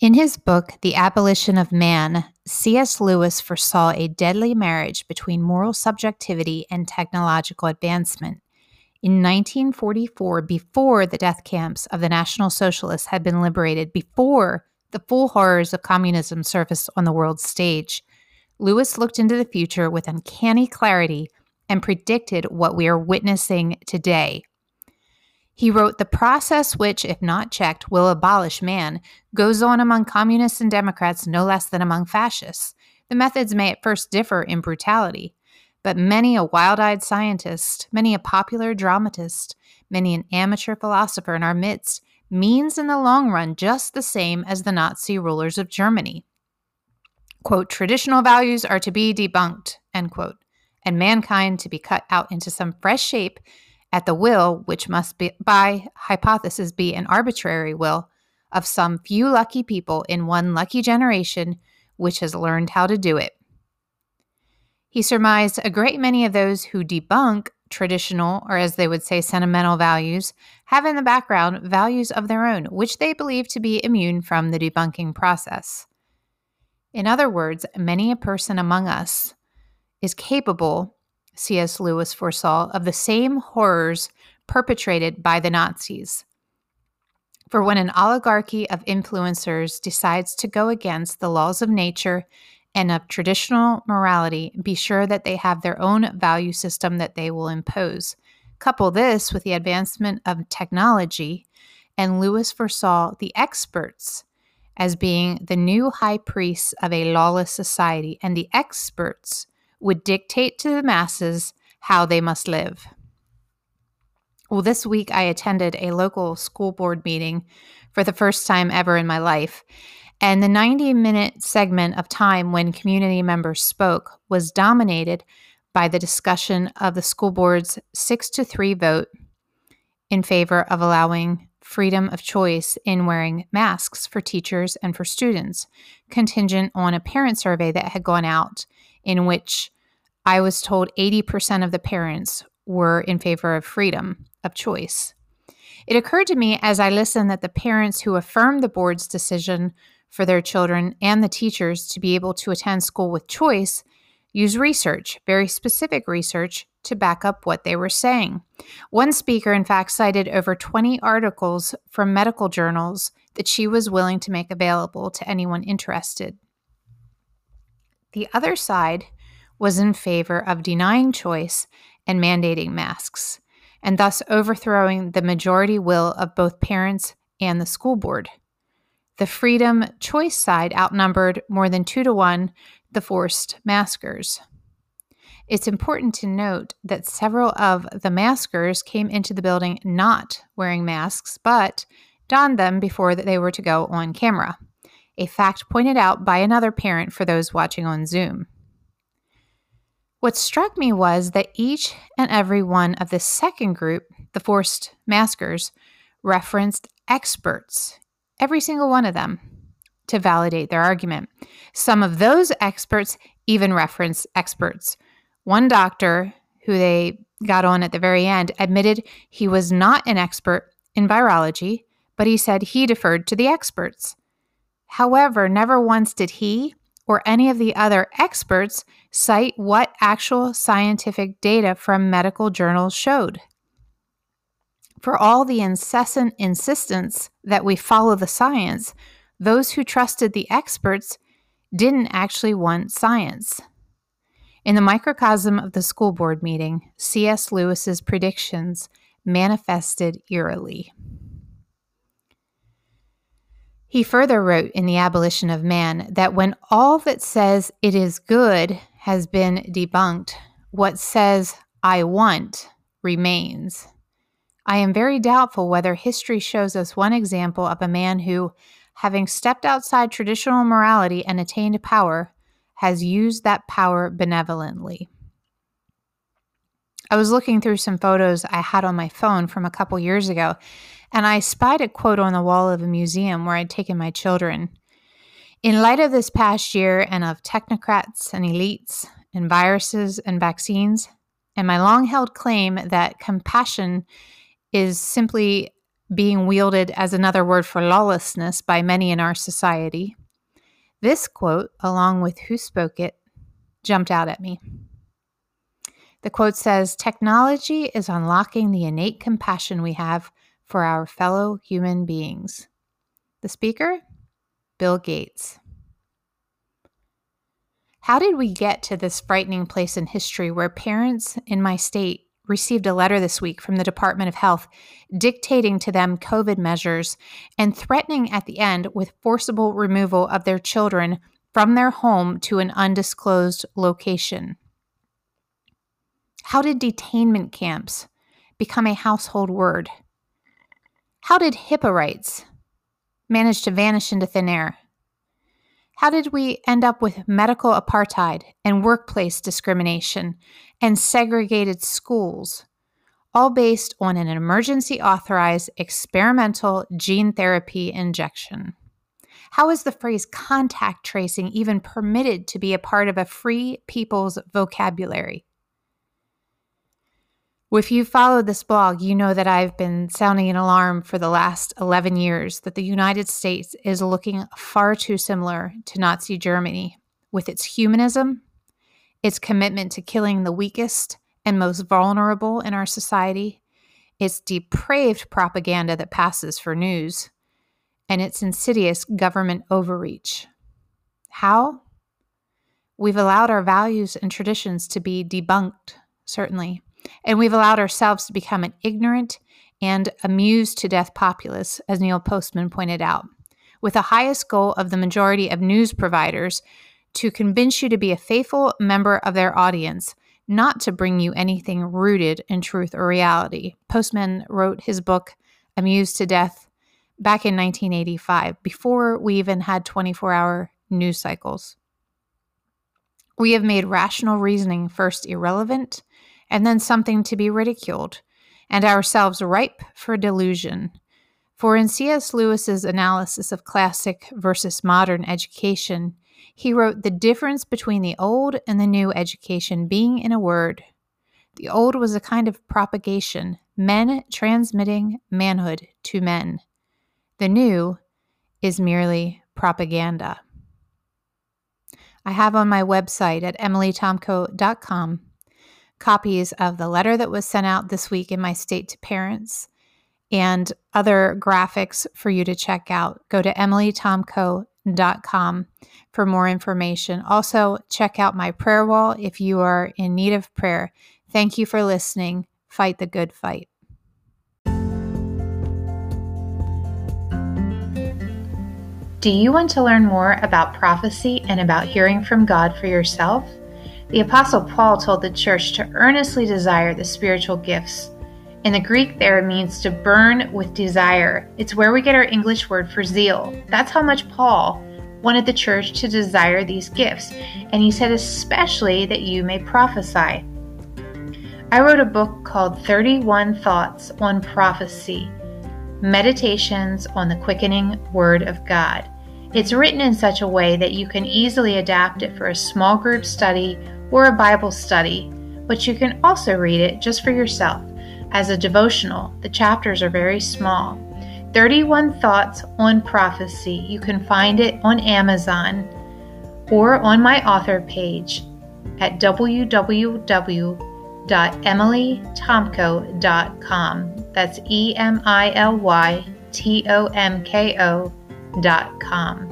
In his book, The Abolition of Man, C.S. Lewis foresaw a deadly marriage between moral subjectivity and technological advancement. In 1944, before the death camps of the National Socialists had been liberated, before the full horrors of communism surfaced on the world stage, Lewis looked into the future with uncanny clarity and predicted what we are witnessing today. He wrote, The process which, if not checked, will abolish man goes on among communists and Democrats no less than among fascists. The methods may at first differ in brutality, but many a wild eyed scientist, many a popular dramatist, many an amateur philosopher in our midst means in the long run just the same as the Nazi rulers of Germany. Quote, traditional values are to be debunked, end quote, and mankind to be cut out into some fresh shape at the will, which must be, by hypothesis be an arbitrary will of some few lucky people in one lucky generation which has learned how to do it. He surmised a great many of those who debunk traditional, or as they would say, sentimental values, have in the background values of their own, which they believe to be immune from the debunking process. In other words, many a person among us is capable, C.S. Lewis foresaw, of the same horrors perpetrated by the Nazis. For when an oligarchy of influencers decides to go against the laws of nature and of traditional morality, be sure that they have their own value system that they will impose. Couple this with the advancement of technology, and Lewis foresaw the experts as being the new high priests of a lawless society, and the experts would dictate to the masses how they must live. Well, this week I attended a local school board meeting for the first time ever in my life. And the 90 minute segment of time when community members spoke was dominated by the discussion of the school board's 6 to 3 vote in favor of allowing freedom of choice in wearing masks for teachers and for students, contingent on a parent survey that had gone out in which I was told 80% of the parents were in favor of freedom of choice. It occurred to me as I listened that the parents who affirmed the board's decision for their children and the teachers to be able to attend school with choice use research, very specific research, to back up what they were saying. One speaker, in fact, cited over 20 articles from medical journals that she was willing to make available to anyone interested. The other side was in favor of denying choice and mandating masks, and thus overthrowing the majority will of both parents and the school board. The freedom choice side outnumbered more than two to one the forced maskers. It's important to note that several of the maskers came into the building not wearing masks, but donned them before they were to go on camera, a fact pointed out by another parent for those watching on Zoom. What struck me was that each and every one of the second group, the forced maskers, referenced experts, every single one of them, to validate their argument. Some of those experts even referenced experts. One doctor, who they got on at the very end, admitted he was not an expert in virology, but he said he deferred to the experts. However, never once did he or any of the other experts cite what actual scientific data from medical journals showed. For all the incessant insistence that we follow the science, those who trusted the experts didn't actually want science. In the microcosm of the school board meeting, C.S. Lewis's predictions manifested eerily. He further wrote in The Abolition of Man that when all that says it is good has been debunked, what says I want remains. I am very doubtful whether history shows us one example of a man who, having stepped outside traditional morality and attained power, has used that power benevolently. I was looking through some photos I had on my phone from a couple years ago, and I spied a quote on the wall of a museum where I'd taken my children. In light of this past year and of technocrats and elites and viruses and vaccines, and my long held claim that compassion is simply being wielded as another word for lawlessness by many in our society, this quote, along with who spoke it, jumped out at me. The quote says Technology is unlocking the innate compassion we have for our fellow human beings. The speaker? Bill Gates. How did we get to this frightening place in history where parents in my state received a letter this week from the Department of Health dictating to them COVID measures and threatening at the end with forcible removal of their children from their home to an undisclosed location? How did detainment camps become a household word? How did HIPAA rights manage to vanish into thin air? How did we end up with medical apartheid and workplace discrimination and segregated schools, all based on an emergency authorized experimental gene therapy injection? How is the phrase contact tracing even permitted to be a part of a free people's vocabulary? If you followed this blog, you know that I've been sounding an alarm for the last 11 years that the United States is looking far too similar to Nazi Germany with its humanism, its commitment to killing the weakest and most vulnerable in our society, its depraved propaganda that passes for news, and its insidious government overreach. How? We've allowed our values and traditions to be debunked, certainly and we've allowed ourselves to become an ignorant and amused to death populace, as Neil Postman pointed out, with the highest goal of the majority of news providers to convince you to be a faithful member of their audience, not to bring you anything rooted in truth or reality. Postman wrote his book, Amused to Death, back in 1985, before we even had 24 hour news cycles. We have made rational reasoning first irrelevant and then something to be ridiculed, and ourselves ripe for delusion. For in C.S. Lewis's analysis of classic versus modern education, he wrote the difference between the old and the new education being in a word. The old was a kind of propagation, men transmitting manhood to men. The new is merely propaganda. I have on my website at emilytomko.com copies of the letter that was sent out this week in my state to parents and other graphics for you to check out. Go to emilytomko.com for more information. Also, check out my prayer wall if you are in need of prayer. Thank you for listening. Fight the good fight. Do you want to learn more about prophecy and about hearing from God for yourself? The Apostle Paul told the church to earnestly desire the spiritual gifts. In the Greek, there means to burn with desire. It's where we get our English word for zeal. That's how much Paul wanted the church to desire these gifts. And he said, especially that you may prophesy. I wrote a book called 31 Thoughts on Prophecy Meditations on the Quickening Word of God. It's written in such a way that you can easily adapt it for a small group study or a Bible study, but you can also read it just for yourself as a devotional. The chapters are very small. 31 Thoughts on Prophecy. You can find it on Amazon or on my author page at www.emilytomko.com. That's E M I L Y T O M K O.com.